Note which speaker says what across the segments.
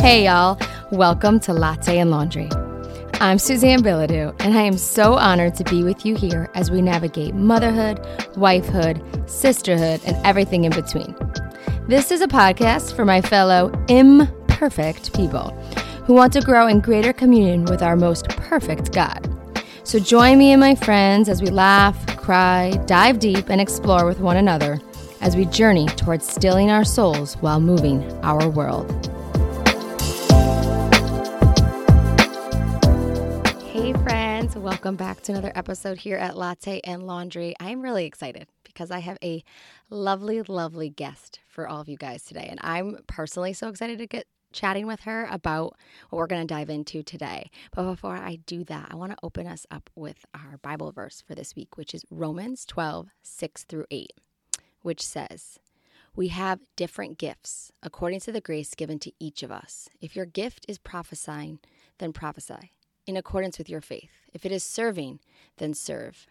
Speaker 1: Hey, y'all. Welcome to Latte and Laundry. I'm Suzanne Bilodeau, and I am so honored to be with you here as we navigate motherhood, wifehood, sisterhood, and everything in between. This is a podcast for my fellow imperfect people who want to grow in greater communion with our most perfect God. So join me and my friends as we laugh, cry, dive deep, and explore with one another as we journey towards stilling our souls while moving our world. Friends, welcome back to another episode here at Latte and Laundry. I'm really excited because I have a lovely, lovely guest for all of you guys today. And I'm personally so excited to get chatting with her about what we're going to dive into today. But before I do that, I want to open us up with our Bible verse for this week, which is Romans 12, 6 through 8 which says, We have different gifts according to the grace given to each of us. If your gift is prophesying, then prophesy in accordance with your faith. If it is serving, then serve.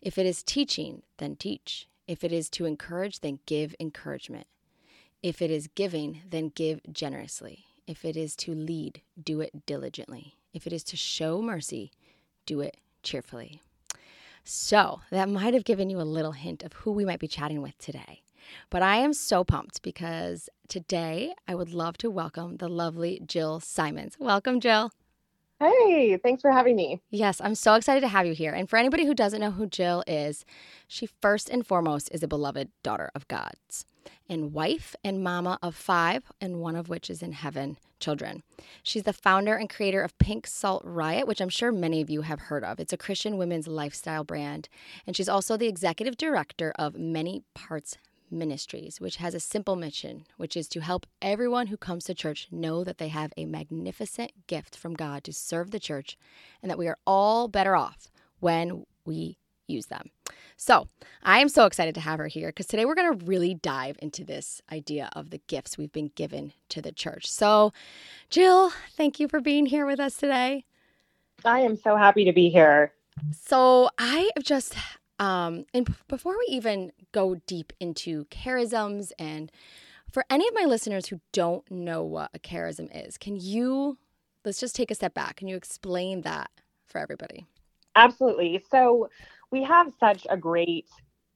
Speaker 1: If it is teaching, then teach. If it is to encourage, then give encouragement. If it is giving, then give generously. If it is to lead, do it diligently. If it is to show mercy, do it cheerfully. So, that might have given you a little hint of who we might be chatting with today. But I am so pumped because today I would love to welcome the lovely Jill Simons. Welcome, Jill.
Speaker 2: Hey, thanks for having me.
Speaker 1: Yes, I'm so excited to have you here. And for anybody who doesn't know who Jill is, she first and foremost is a beloved daughter of God's and wife and mama of five, and one of which is in heaven children. She's the founder and creator of Pink Salt Riot, which I'm sure many of you have heard of. It's a Christian women's lifestyle brand. And she's also the executive director of Many Parts Ministries, which has a simple mission, which is to help everyone who comes to church know that they have a magnificent gift from God to serve the church and that we are all better off when we use them. So I am so excited to have her here because today we're going to really dive into this idea of the gifts we've been given to the church. So, Jill, thank you for being here with us today.
Speaker 2: I am so happy to be here.
Speaker 1: So I have just, um, and before we even go deep into charisms, and for any of my listeners who don't know what a charism is, can you let's just take a step back? Can you explain that for everybody?
Speaker 2: Absolutely. So we have such a great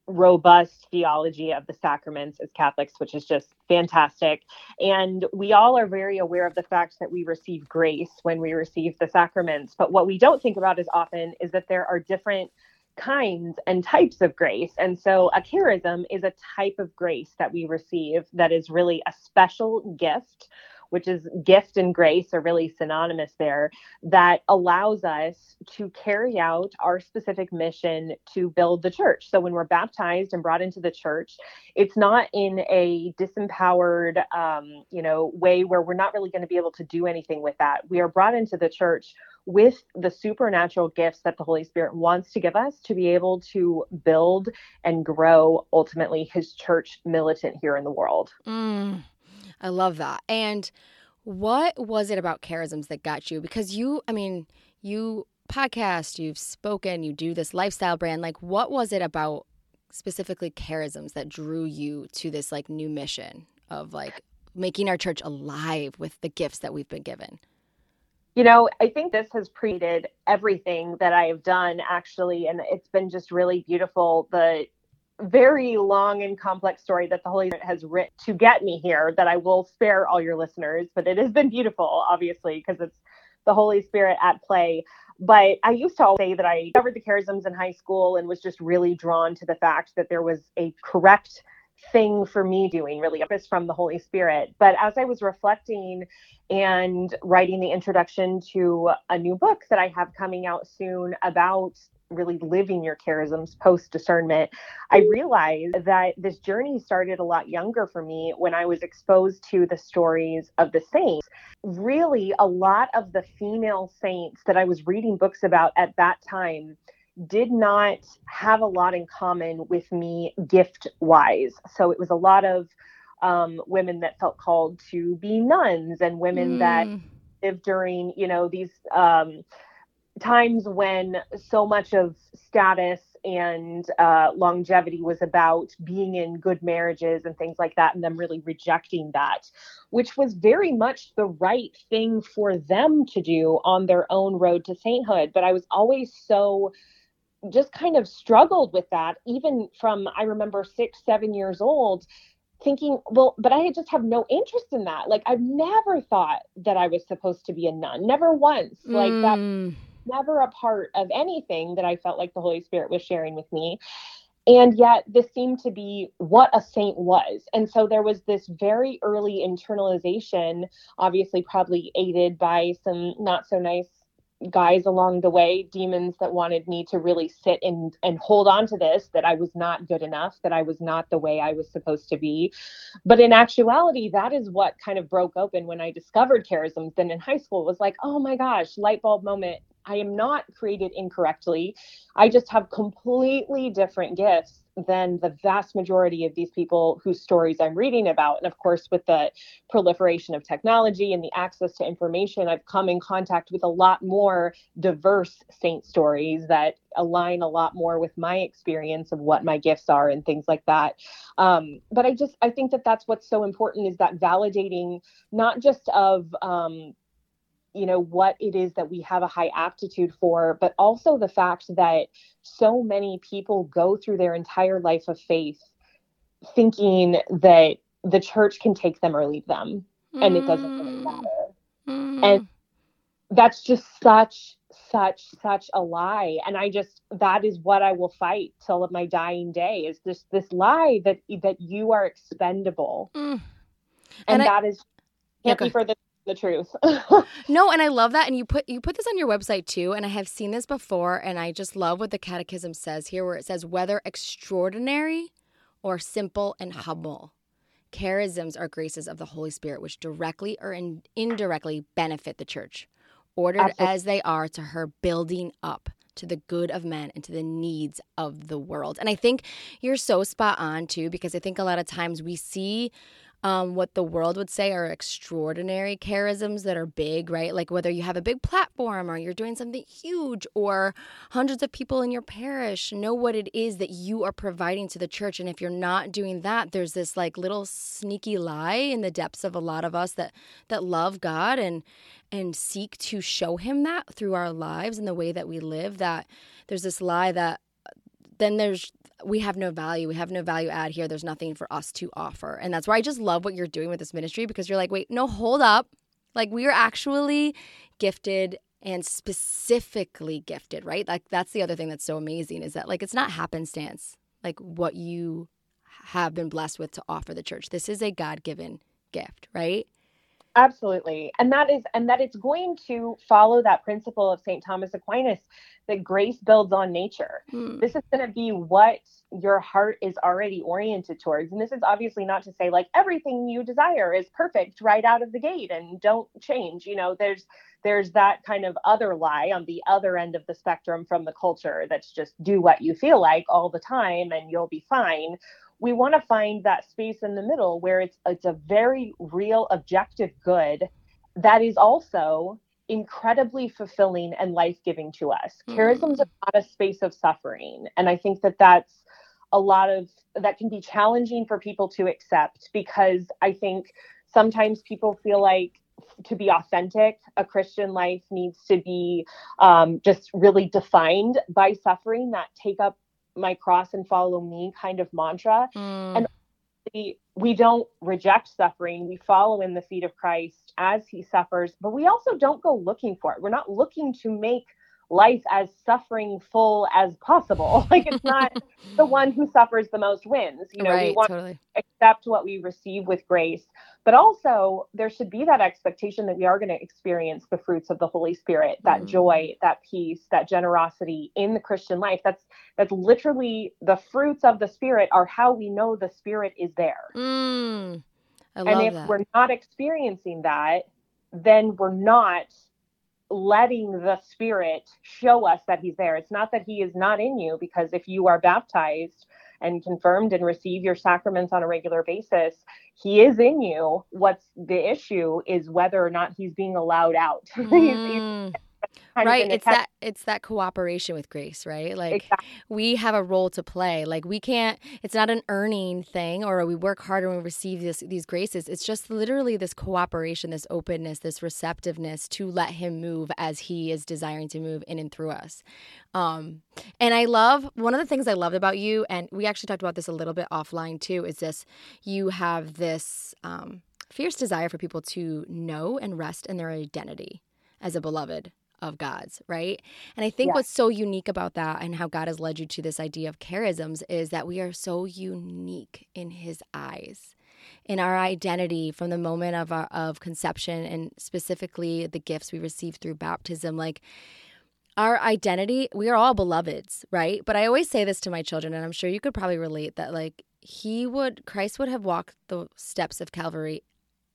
Speaker 2: robust theology of the sacraments as Catholics, which is just fantastic. And we all are very aware of the fact that we receive grace when we receive the sacraments. But what we don't think about as often is that there are different kinds and types of grace. And so a charism is a type of grace that we receive that is really a special gift which is gift and grace are really synonymous there, that allows us to carry out our specific mission to build the church. So when we're baptized and brought into the church, it's not in a disempowered, um, you know, way where we're not really going to be able to do anything with that. We are brought into the church with the supernatural gifts that the Holy Spirit wants to give us to be able to build and grow ultimately his church militant here in the world.
Speaker 1: Mm. I love that. And what was it about charisms that got you? Because you, I mean, you podcast, you've spoken, you do this lifestyle brand. Like, what was it about specifically charisms that drew you to this like new mission of like making our church alive with the gifts that we've been given?
Speaker 2: You know, I think this has created everything that I have done actually, and it's been just really beautiful. The very long and complex story that the Holy Spirit has written to get me here that I will spare all your listeners, but it has been beautiful, obviously, because it's the Holy Spirit at play. But I used to say that I covered the charisms in high school and was just really drawn to the fact that there was a correct thing for me doing really is from the Holy Spirit. But as I was reflecting and writing the introduction to a new book that I have coming out soon about really living your charisms post discernment, I realized that this journey started a lot younger for me when I was exposed to the stories of the saints. Really, a lot of the female saints that I was reading books about at that time did not have a lot in common with me gift wise. So it was a lot of um, women that felt called to be nuns and women mm. that lived during, you know, these. Um, times when so much of status and uh, longevity was about being in good marriages and things like that, and them really rejecting that, which was very much the right thing for them to do on their own road to sainthood. But I was always so just kind of struggled with that, even from I remember six, seven years old thinking, well, but I just have no interest in that. Like I've never thought that I was supposed to be a nun, never once. Like that
Speaker 1: Mm.
Speaker 2: never a part of anything that I felt like the Holy Spirit was sharing with me. And yet, this seemed to be what a saint was. And so there was this very early internalization, obviously, probably aided by some not so nice guys along the way, demons that wanted me to really sit and, and hold on to this that I was not good enough, that I was not the way I was supposed to be. But in actuality, that is what kind of broke open when I discovered charisms. Then in high school, was like, oh my gosh, light bulb moment. I am not created incorrectly. I just have completely different gifts than the vast majority of these people whose stories I'm reading about. And of course, with the proliferation of technology and the access to information, I've come in contact with a lot more diverse saint stories that align a lot more with my experience of what my gifts are and things like that. Um, but I just I think that that's what's so important is that validating not just of um, you know what it is that we have a high aptitude for but also the fact that so many people go through their entire life of faith thinking that the church can take them or leave them and it doesn't really
Speaker 1: Mm.
Speaker 2: matter
Speaker 1: Mm.
Speaker 2: and that's just such such such a lie and i just that is what i will fight till of my dying day is this this lie that that you are expendable
Speaker 1: Mm.
Speaker 2: and,
Speaker 1: And I-
Speaker 2: that is can't
Speaker 1: go
Speaker 2: be further the truth
Speaker 1: No, and I love that. And you put you put this on your website too. And I have seen this before, and I just love what the Catechism says here, where it says whether extraordinary or simple and mm-hmm. humble. Charisms are graces of the Holy Spirit which directly or in, indirectly benefit the church, ordered
Speaker 2: Absolutely.
Speaker 1: as they are to her building up to the good of men and to the needs of the world. And I think you're so spot on too, because I think a lot of times we see um, what the world would say are extraordinary charisms that are big, right? Like whether you have a big platform or you're doing something huge or hundreds of people in your parish know what it is that you are providing to the church. And if you're not doing that, there's this like little sneaky lie in the depths of a lot of us that that love God and and seek to show him that through our lives and the way that we live that there's this lie that then there's we have no value. We have no value add here. There's nothing for us to offer. And that's why I just love what you're doing with this ministry because you're like, wait, no, hold up. Like we are actually gifted and specifically gifted, right? Like that's the other thing that's so amazing is that like it's not happenstance, like what you have been blessed with to offer the church. This is a God-given gift, right?
Speaker 2: Absolutely. And that is and that it's going to follow that principle of St. Thomas Aquinas that grace builds on nature.
Speaker 1: Mm.
Speaker 2: This is going to be what your heart is already oriented towards. And this is obviously not to say like everything you desire is perfect right out of the gate and don't change. You know, there's there's that kind of other lie on the other end of the spectrum from the culture that's just do what you feel like all the time and you'll be fine we want to find that space in the middle where it's it's a very real objective good that is also incredibly fulfilling and life-giving to us.
Speaker 1: Mm.
Speaker 2: Charisms are not a space of suffering, and I think that that's a lot of that can be challenging for people to accept because I think sometimes people feel like to be authentic, a Christian life needs to be um, just really defined by suffering. That take up my cross and follow me kind of mantra.
Speaker 1: Mm.
Speaker 2: And- We, we don't reject suffering. We follow in the feet of Christ as he suffers, but we also don't go looking for it. We're not looking to make life as suffering full as possible. Like it's not the one who suffers the most wins. You know, we want
Speaker 1: totally.
Speaker 2: to accept what we receive with grace, but also there should be that expectation that we are going to experience the fruits of the Holy Spirit, that
Speaker 1: Mm.
Speaker 2: joy, that peace, that generosity in the Christian life. That's that's literally the fruits of the Spirit are how we know the Spirit is there.
Speaker 1: Mm.
Speaker 2: And if
Speaker 1: that.
Speaker 2: we're not experiencing that, then we're not letting the Spirit show us that He's there. It's not that He is not in you, because if you are baptized and confirmed and receive your sacraments on a regular basis, He is in you. What's the issue is whether or not He's being allowed out. He's- he's
Speaker 1: Mm. right it's that it's that cooperation with grace right? Like exactly. we have a role to play. Like we can't it's not an earning thing or we work harder and we receive this these graces. It's just literally this cooperation this openness this receptiveness to let him move as he is desiring to move in and through us. Um and i love one of the things i loved about you and we actually talked about this a little bit offline too is this you have this um fierce desire for people to know and rest in their identity as a beloved of God's, right? And I think yeah. what's so unique about that and how God has led you to this idea of charisms is that we are so unique in his eyes. In our identity from the moment of our, of conception and specifically the gifts we receive through baptism like our identity, we are all beloveds, right? But I always say this to my children and I'm sure you could probably relate that like he would Christ would have walked the steps of Calvary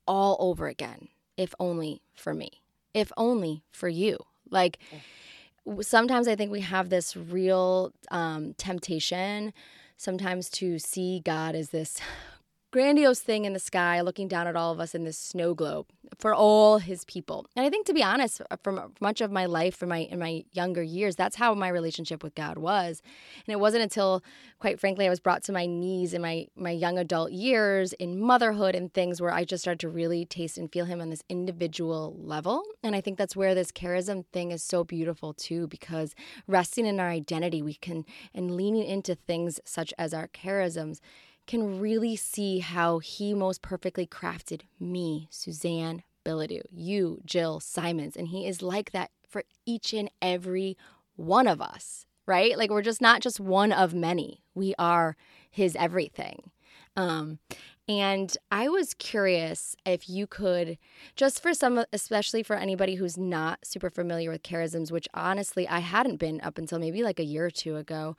Speaker 1: all over again if only for me. If only for you like sometimes I think we have this real um, temptation sometimes to see God as this grandiose thing in the sky looking down at all of us in this snow globe for all his people. And I think to be honest, uh, from much of my life from my in my younger years, that's how my relationship with God was. And it wasn't until quite frankly I was brought to my knees in my my young adult years in motherhood and things where I just started to really taste and feel him on this individual level. And I think that's where this charism thing is so beautiful too because resting in our identity we can and leaning into things such as our charisms can really see how he most perfectly crafted me, Suzanne Bilodeau, you, Jill Simons. And he is like that for each and every one of us, right? Like we're just not just one of many, we are his everything. Um, and I was curious if you could, just for some, especially for anybody who's not super familiar with charisms, which honestly I hadn't been up until maybe like a year or two ago.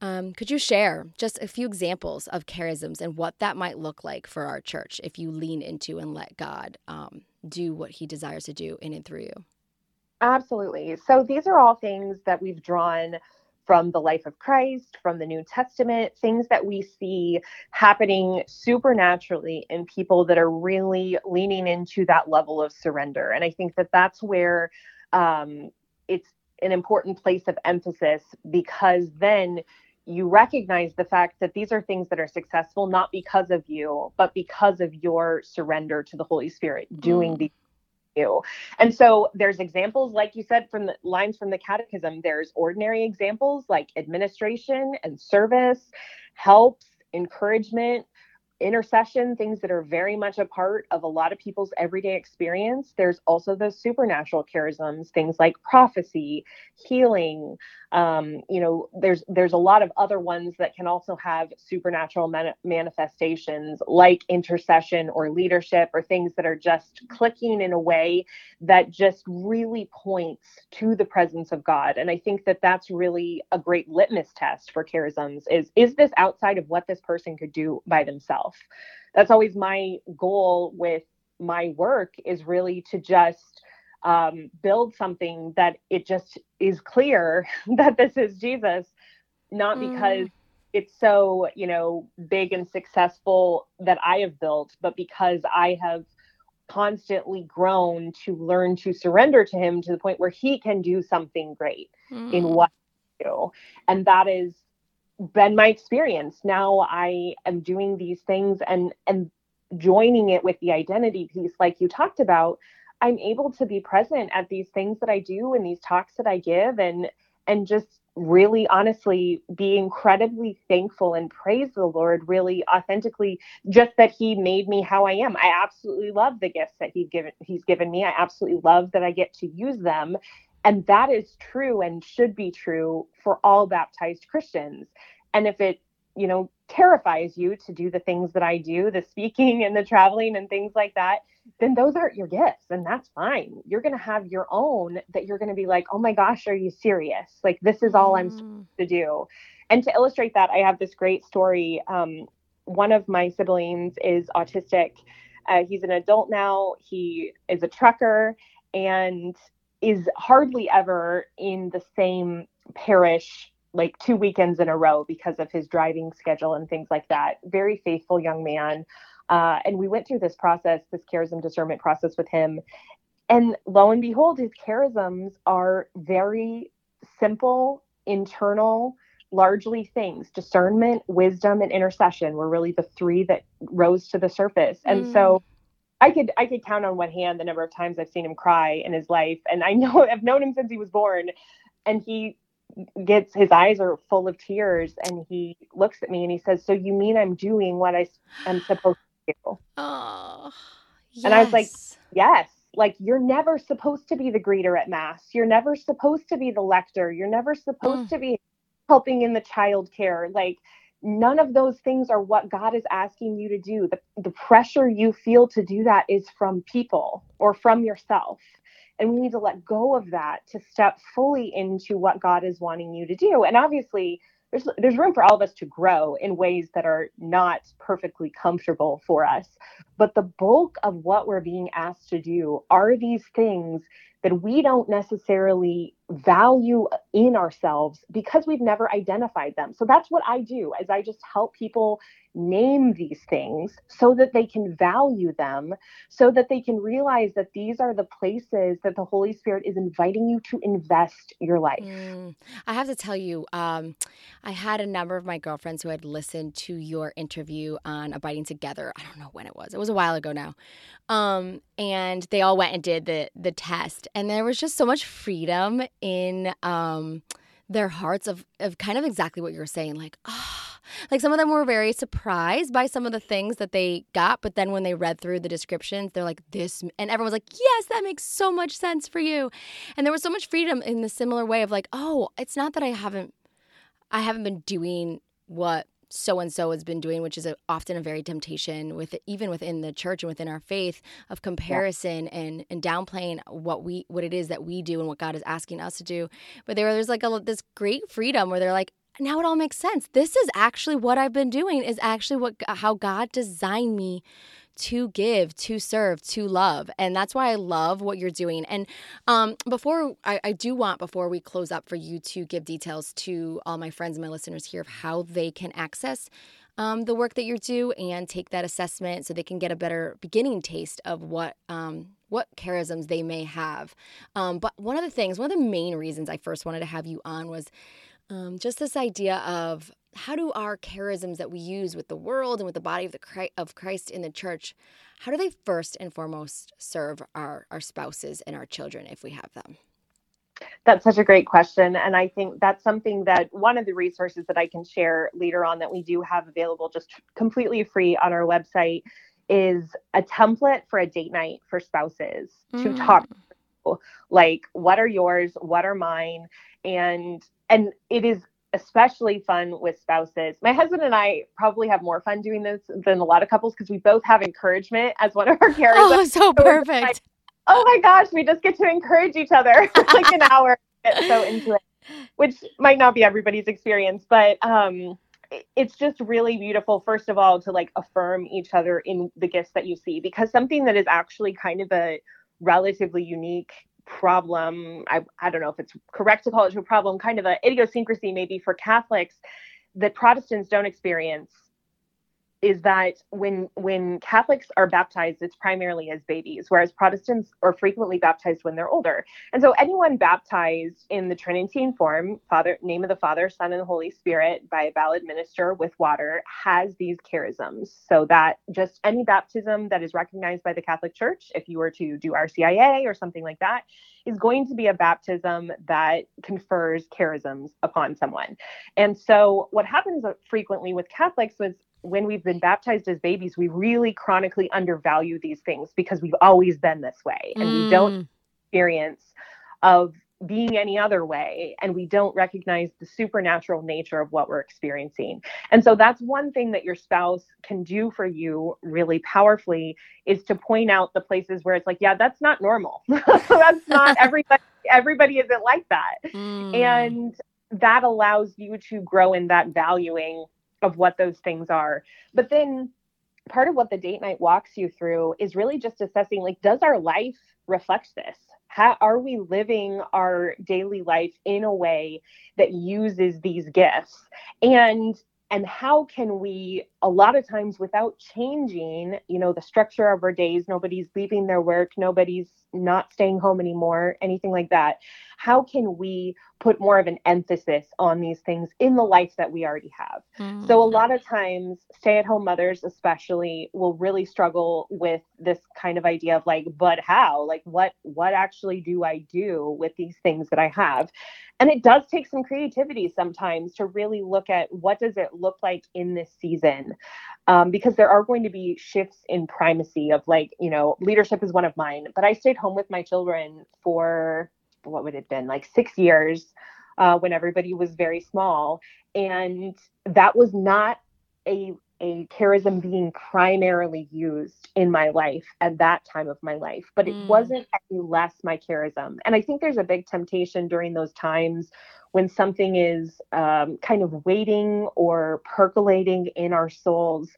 Speaker 1: Um, could you share just a few examples of charisms and what that might look like for our church if you lean into and let God um, do what He desires to do in and through you?
Speaker 2: Absolutely. So these are all things that we've drawn from the life of Christ, from the New Testament, things that we see happening supernaturally in people that are really leaning into that level of surrender. And I think that that's where um, it's an important place of emphasis because then you recognize the fact that these are things that are successful not because of you, but because of your surrender to the Holy Spirit doing mm. these you. And so there's examples, like you said, from the lines from the catechism. There's ordinary examples like administration and service, helps, encouragement, intercession, things that are very much a part of a lot of people's everyday experience. There's also the supernatural charisms, things like prophecy, healing. Um, you know, there's there's a lot of other ones that can also have supernatural man- manifestations, like intercession or leadership, or things that are just clicking in a way that just really points to the presence of God. And I think that that's really a great litmus test for charisms. Is is this outside of what this person could do by themselves? Myself. That's always my goal with my work is really to just um, build something that it just is clear that this is Jesus, not mm. because it's so, you know, big and successful that I have built, but because I have constantly grown to learn to surrender to him to the point where he can do something great mm. in what I do. And that is been my experience. Now I am doing these things and and joining it with the identity piece like you talked about. I'm able to be present at these things that I do and these talks that I give and and just really honestly be incredibly thankful and praise the Lord really authentically just that he made me how I am. I absolutely love the gifts that he's given he's given me. I absolutely love that I get to use them and that is true and should be true for all baptized Christians. And if it, you know, terrifies you to do the things that I do, the speaking and the traveling and things like that, then those aren't your gifts. And that's fine. You're going to have your own that you're going to be like, oh my gosh, are you serious? Like, this is all I'm supposed mm. to do. And to illustrate that, I have this great story. Um, one of my siblings is autistic. Uh, he's an adult now. He is a trucker. And is hardly ever in the same parish like two weekends in a row because of his driving schedule and things like that. Very faithful young man. Uh, and we went through this process, this charism discernment process with him. and lo and behold, his charisms are very simple, internal, largely things discernment, wisdom, and intercession were really the three that rose to the surface. And mm. so I could I could count on one hand the number of times I've seen him cry in his life. And I know I've known him since he was born. And he gets his eyes are full of tears and he looks at me and he says, So you mean I'm doing what I am supposed to do? Oh, yes. And I was like, Yes. Like you're never supposed to be the greeter at mass. You're never supposed to be the lector. You're never supposed mm. to be helping in the child care. Like none of those things are what God is asking you to do. The, the pressure you feel to do that is from people or from yourself. And we need to let go of that to step fully into what God is wanting you to do. And obviously, there's there's room for all of us to grow in ways that are not perfectly comfortable for us. But the bulk of what we're being asked to do are these things that we don't necessarily value in ourselves because we've never identified them. So that's what I do is I just help people name these things so that they can value them, so that they can realize that these are the places that the Holy Spirit is inviting you to invest your life. Mm,
Speaker 1: I have to tell you, um, I had a number of my girlfriends who had listened to your interview on Abiding Together. I don't know when it was, it was a while ago now. Um, and they all went and did the the test, and there was just so much freedom in um, their hearts of of kind of exactly what you're saying, like ah. Oh, like some of them were very surprised by some of the things that they got, but then when they read through the descriptions, they're like, this, and everyone's like, yes, that makes so much sense for you. And there was so much freedom in the similar way of like, oh, it's not that I haven't, I haven't been doing what so and so has been doing, which is a, often a very temptation with even within the church and within our faith of comparison yeah. and and downplaying what we what it is that we do and what God is asking us to do. But there there's like a this great freedom where they're like, now it all makes sense. This is actually what I've been doing is actually what how God designed me to give, to serve, to love. And that's why I love what you're doing. And um, before I, I, do want, before we close up, for you to give details to all my friends and my listeners here of how they can access um, the work that you do and take that assessment so they can get a better beginning taste of what. Um, what charisms they may have. Um, but one of the things, one of the main reasons I first wanted to have you on was um, just this idea of how do our charisms that we use with the world and with the body of the Christ, of Christ in the church, how do they first and foremost serve our our spouses and our children if we have them?
Speaker 2: That's such a great question. And I think that's something that one of the resources that I can share later on that we do have available just completely free on our website is a template for a date night for spouses mm. to talk like what are yours, what are mine, and and it is especially fun with spouses. My husband and I probably have more fun doing this than a lot of couples because we both have encouragement as one of our charisms.
Speaker 1: Oh, so perfect. Like,
Speaker 2: oh my gosh, we just get to encourage each other for like an hour. Get so into it, which might not be everybody's experience, but um, it's just really beautiful. First of all, to like affirm each other in the gifts that you see, because something that is actually kind of a relatively unique problem. I, I don't know if it's correct to call it a problem, kind of an idiosyncrasy maybe for Catholics that Protestants don't experience is that when when Catholics are baptized, it's primarily as babies, whereas Protestants are frequently baptized when they're older. And so anyone baptized in the Trinitarian form, Father, name of the Father, Son, and Holy Spirit, by a valid minister with water, has these charisms. So that just any baptism that is recognized by the Catholic Church, if you were to do RCIA or something like that, is going to be a baptism that confers charisms upon someone. And so what happens frequently with Catholics was when we've been baptized as babies, we really chronically undervalue these things because we've always been this way and mm. we don't mm. experience of being any other way and we don't recognize the supernatural nature of what we're experiencing. And so that's one thing that your spouse can do for you really powerfully is to point out the places where it's like, yeah, that's not normal. that's not everybody everybody isn't like that. Mm. And that allows you to grow in that valuing of what those things are. But then part of what the date night walks you through is really just assessing like, does our life reflect this? How are we living our daily life in a way that uses these gifts? And and how can we a lot of times without changing you know the structure of our days nobody's leaving their work nobody's not staying home anymore anything like that how can we put more of an emphasis on these things in the life that we already have? Mm. so a lot of times stay at home mothers especially will really struggle with this kind of idea of like but how? Like what what actually do i do with these things that i have and it does take some creativity sometimes to really look at what does it look like in this season um, because there are going to be shifts in primacy of like you know leadership is one of mine but i stayed home with my children for what would it have been like six years uh, when everybody was very small. And that was not a a charism being primarily used in my life at that time of my life, but it mm. wasn't any less my charism. And I think there's a big temptation during those times when something is um, kind of waiting or percolating in our souls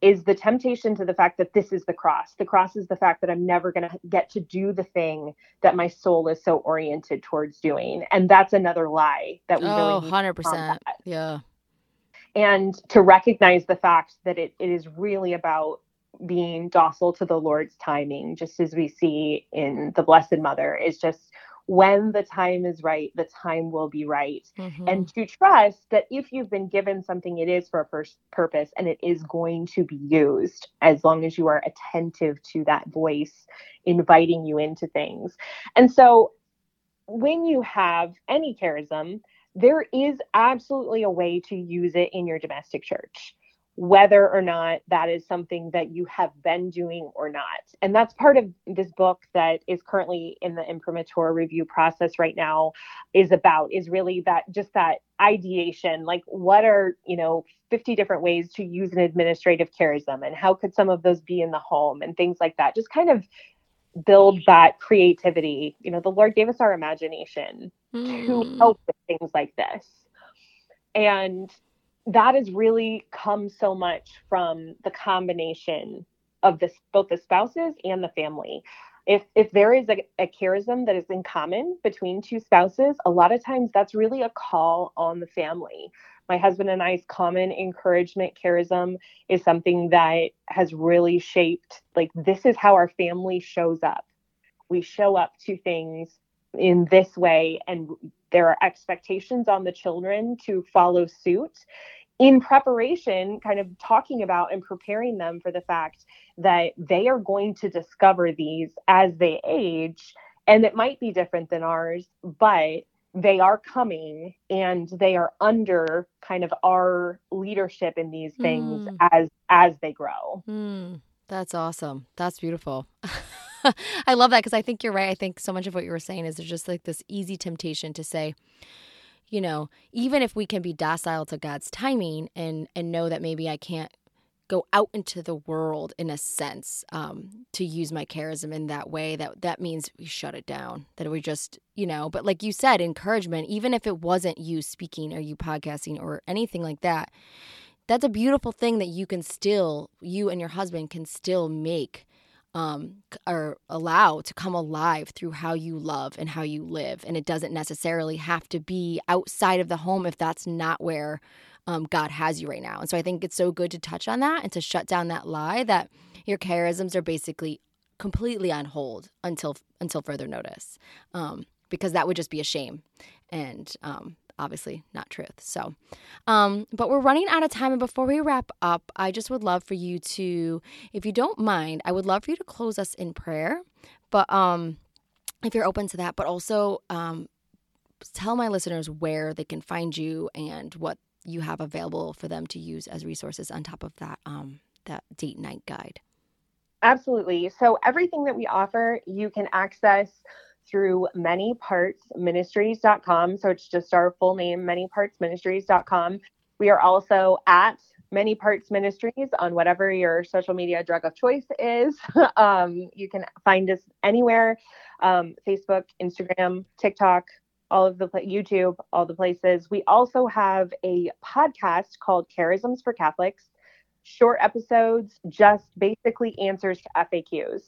Speaker 2: is the temptation to the fact that this is the cross. The cross is the fact that I'm never going to get to do the thing that my soul is so oriented towards doing. And that's another lie that we oh, really 100%.
Speaker 1: Yeah
Speaker 2: and to recognize the fact that it, it is really about being docile to the Lord's timing, just as we see in the Blessed Mother, is just when the time is right, the time will be right. Mm-hmm. And to trust that if you've been given something, it is for a first purpose and it is going to be used as long as you are attentive to that voice inviting you into things. And so when you have any charism, there is absolutely a way to use it in your domestic church, whether or not that is something that you have been doing or not. And that's part of this book that is currently in the imprimatur review process right now is about is really that just that ideation like what are you know 50 different ways to use an administrative charism and how could some of those be in the home and things like that just kind of build that creativity. You know, the Lord gave us our imagination mm. to hmm. help with things like this. And that has really come so much from the combination of this both the spouses and the family. If if there is a, a charism that is in common between two spouses, a lot of times that's really a call on the family my husband and I's common encouragement charism is something that has really shaped like this is how our family shows up. We show up to things in this way and there are expectations on the children to follow suit in preparation, kind of talking about and preparing them for the fact that they are going to discover these as they age. And it might be different than ours, but they are coming and they are under kind of our leadership in these things mm. as as they grow.
Speaker 1: Mm. That's awesome. That's beautiful. I love that because I think you're right. I think so much of what you were saying is there's just like this easy temptation to say, you know, even if we can be docile to God's timing and and know that maybe I can't go out into the world in a sense um, to use my charism in that way that that means we shut it down that we just you know but like you said encouragement even if it wasn't you speaking or you podcasting or anything like that that's a beautiful thing that you can still you and your husband can still make um, or allow to come alive through how you love and how you live. And it doesn't necessarily have to be outside of the home if that's not where um, God has you right now. And so I think it's so good to touch on that and to shut down that lie that your charisms are basically completely on hold until until further notice, um, because that would just be a shame and um, obviously not truth. So, um, but we're running out of time, and before we wrap up, I just would love for you to, if you don't mind, I would love for you to close us in prayer. But um, if you're open to that, but also um, tell my listeners where they can find you and what you have available for them to use as resources on top of that um, that date night guide.
Speaker 2: Absolutely. So everything that we offer, you can access through manypartsministries.com. So it's just our full name, manypartsministries.com. We are also at Many Parts Ministries on whatever your social media drug of choice is. um, you can find us anywhere um, Facebook, Instagram, TikTok, all of the YouTube, all the places. We also have a podcast called Charisms for Catholics, short episodes, just basically answers to FAQs,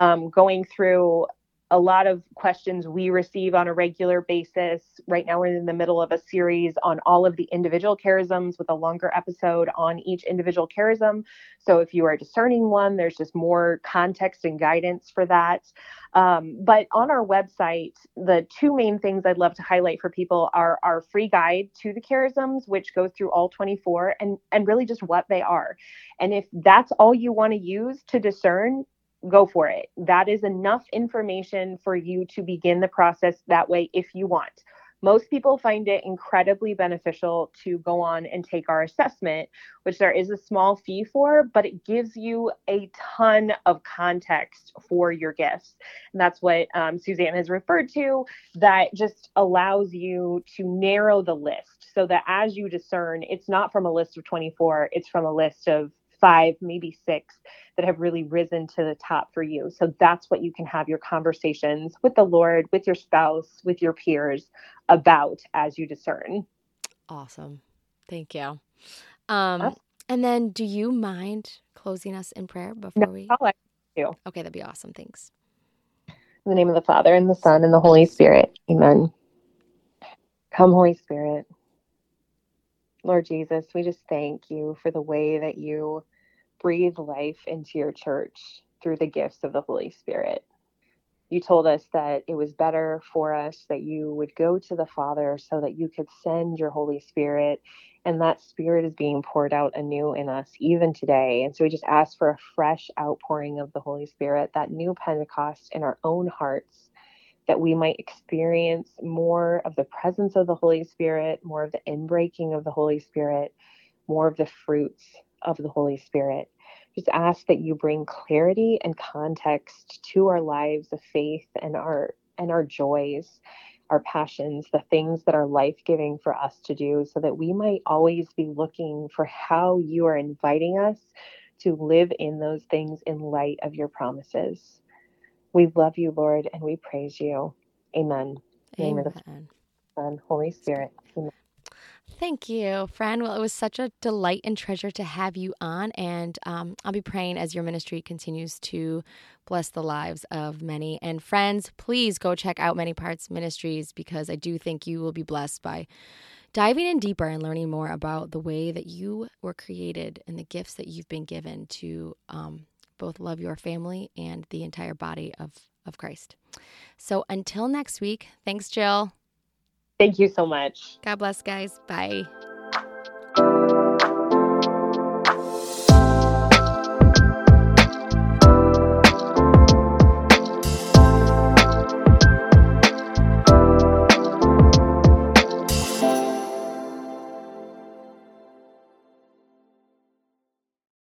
Speaker 2: um, going through a lot of questions we receive on a regular basis. Right now, we're in the middle of a series on all of the individual charisms with a longer episode on each individual charism. So, if you are discerning one, there's just more context and guidance for that. Um, but on our website, the two main things I'd love to highlight for people are our free guide to the charisms, which goes through all 24 and, and really just what they are. And if that's all you want to use to discern, go for it. That is enough information for you to begin the process that way if you want. Most people find it incredibly beneficial to go on and take our assessment, which there is a small fee for, but it gives you a ton of context for your gifts. And that's what um, Suzanne has referred to, that just allows you to narrow the list so that as you discern, it's not from a list of 24, it's from a list of five, maybe six that have really risen to the top for you. So that's what you can have your conversations with the Lord, with your spouse, with your peers about as you discern.
Speaker 1: Awesome. Thank you. Um, and then do you mind closing us in prayer before
Speaker 2: no,
Speaker 1: we?
Speaker 2: I'll let you.
Speaker 1: Okay, that'd be awesome. Thanks.
Speaker 2: In the name of the Father and the Son and the Holy Spirit. Amen. Come, Holy Spirit. Lord Jesus, we just thank you for the way that you breathe life into your church through the gifts of the Holy Spirit. You told us that it was better for us that you would go to the Father so that you could send your Holy Spirit, and that Spirit is being poured out anew in us even today. And so we just ask for a fresh outpouring of the Holy Spirit, that new Pentecost in our own hearts that we might experience more of the presence of the Holy Spirit, more of the inbreaking of the Holy Spirit, more of the fruits of the Holy Spirit. Just ask that you bring clarity and context to our lives of faith and our and our joys, our passions, the things that are life-giving for us to do so that we might always be looking for how you are inviting us to live in those things in light of your promises. We love you, Lord, and we praise you. Amen.
Speaker 1: Amen.
Speaker 2: Son, Holy Spirit. Amen.
Speaker 1: Thank you, friend. Well, it was such a delight and treasure to have you on. And um, I'll be praying as your ministry continues to bless the lives of many. And friends, please go check out Many Parts Ministries because I do think you will be blessed by diving in deeper and learning more about the way that you were created and the gifts that you've been given to um, both love your family and the entire body of, of Christ. So until next week, thanks, Jill.
Speaker 2: Thank you so much.
Speaker 1: God bless, guys. Bye.